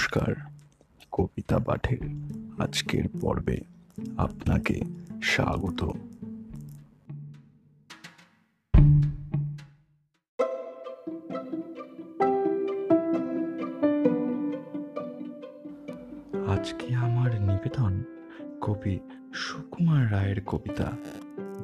নমস্কার, কবিতা পাঠের আজকের পর্বে আপনাকে স্বাগত। আজকে আমার নিবেদন কবি সুকুমার রায়ের কবিতা,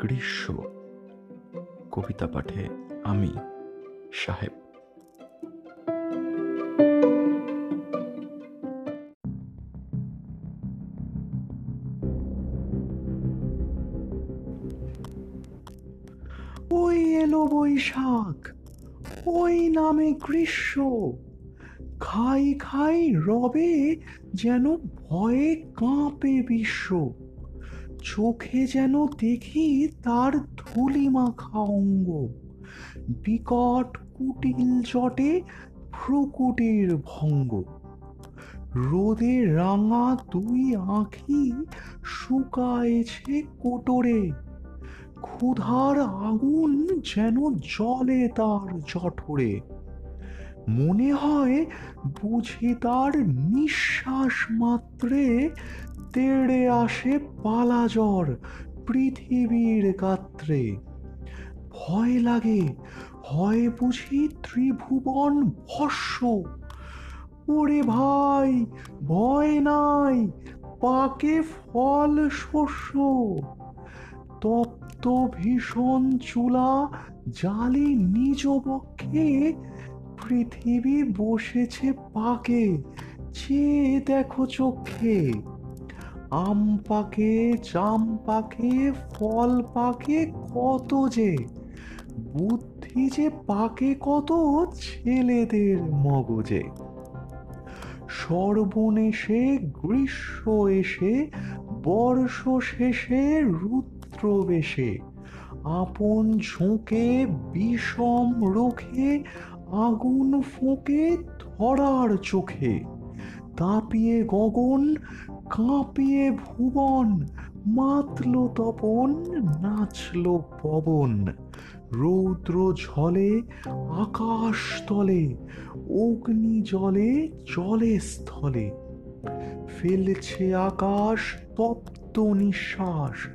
গ্রীষ্ম। কবিতা পাঠে আমি সাহেব ওই এলো বৈশাখ, ওই নামে গ্রীষ্ম। খাই খাই রবে যেন ভয়ে কাঁপে বিশ্ব। চোখে যেন দেখি তার ধুলি মাখা অঙ্গ। বিকট কুটিল জটে ভ্রুকুটির ভঙ্গ। রোদে রাঙা দুই আঁখি শুকায়েছে কোটরে। ক্ষুধার আগুন যেন জলে তার জঠরে। মনে হয় বুঝি তার নিঃশ্বাস মাত্রে তেড়ে আসে পালাজ্বর পৃথিবীর গাত্রে। ভয় লাগে, হয় বুঝি ত্রিভুবন ভস্য। ওরে ভাই, ভয় নাই, পাকে ফল শস্য। তপ্ত ভীষণ চুলা জালি নিজ পক্ষে পৃথিবী বসেছে পাকে চেয়ে দেখো চোখে। আম পাকে জাম পাকে, ফল পাকে কত যে, বুদ্ধি যে পাকে কত ছেলেদের মগজে। সর্বনেশে, গ্রীষ্ম এসে, বর্ষ শেষে, রুদ্র বেশে আপন ঝোঁকে বিষম রোখে, আগুন ফোঁকে ধরার চোখে, তাপিয়ে গগন, কাঁপিয়ে ভুবন, মাতল তপন, নাচল পবন, রৌদ্র ঝলে আকাশ তলে, অগ্নি জলে জলে স্থলে, ফেলছে আকাশ তপ্ত নিঃশ্বাস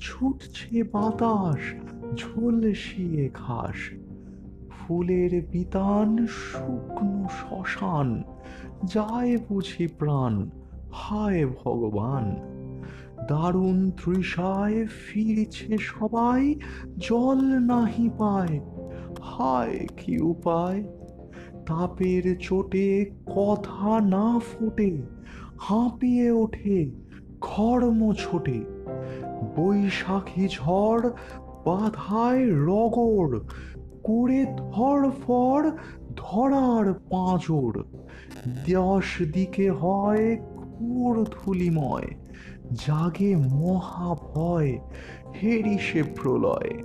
ছুটছে বাতাস ঝলসিয়ে ঘাস। ফুলের বিতান শুকনো শ্মশান, যায় বুঝি প্রাণ, হায় ভগবান। দারুণ তৃষায় ফিরছে সবাই, জল নাহি পায়, হায় কি উপায়? তাপের চোটে কথা না ফোটে, হাঁপিয়ে ওঠে, ঘর্ম ছোটে। বৈশাখী ঝড় বাধায় রগড় করে ধরফর ধরার পাঁজর। দশ দিকে হয় ঘোর ধুলিময়, জাগে মহাভয় হেরিসে প্রলয়।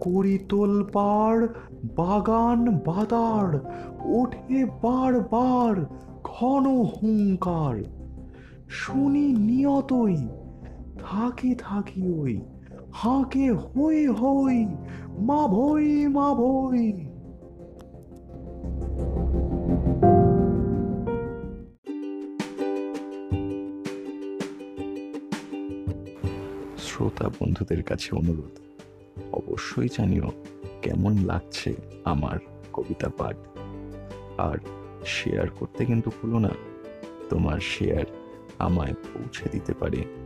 করিতোল পার বাগান বাদার, ওঠে বারবার ঘন হুঙ্কার। শুনি নিয়তই থাকি থাকি ওই, হাঁকে হই হই, মা ভই মা ভই। শ্রোতা বন্ধুদের কাছে অনুরোধ, অবশ্যই জানিও কেমন লাগছে আমার কবিতা পাঠ। আর শেয়ার করতে কিন্তু ভুলো না, তোমার শেয়ার আমায় পৌঁছে দিতে পারে।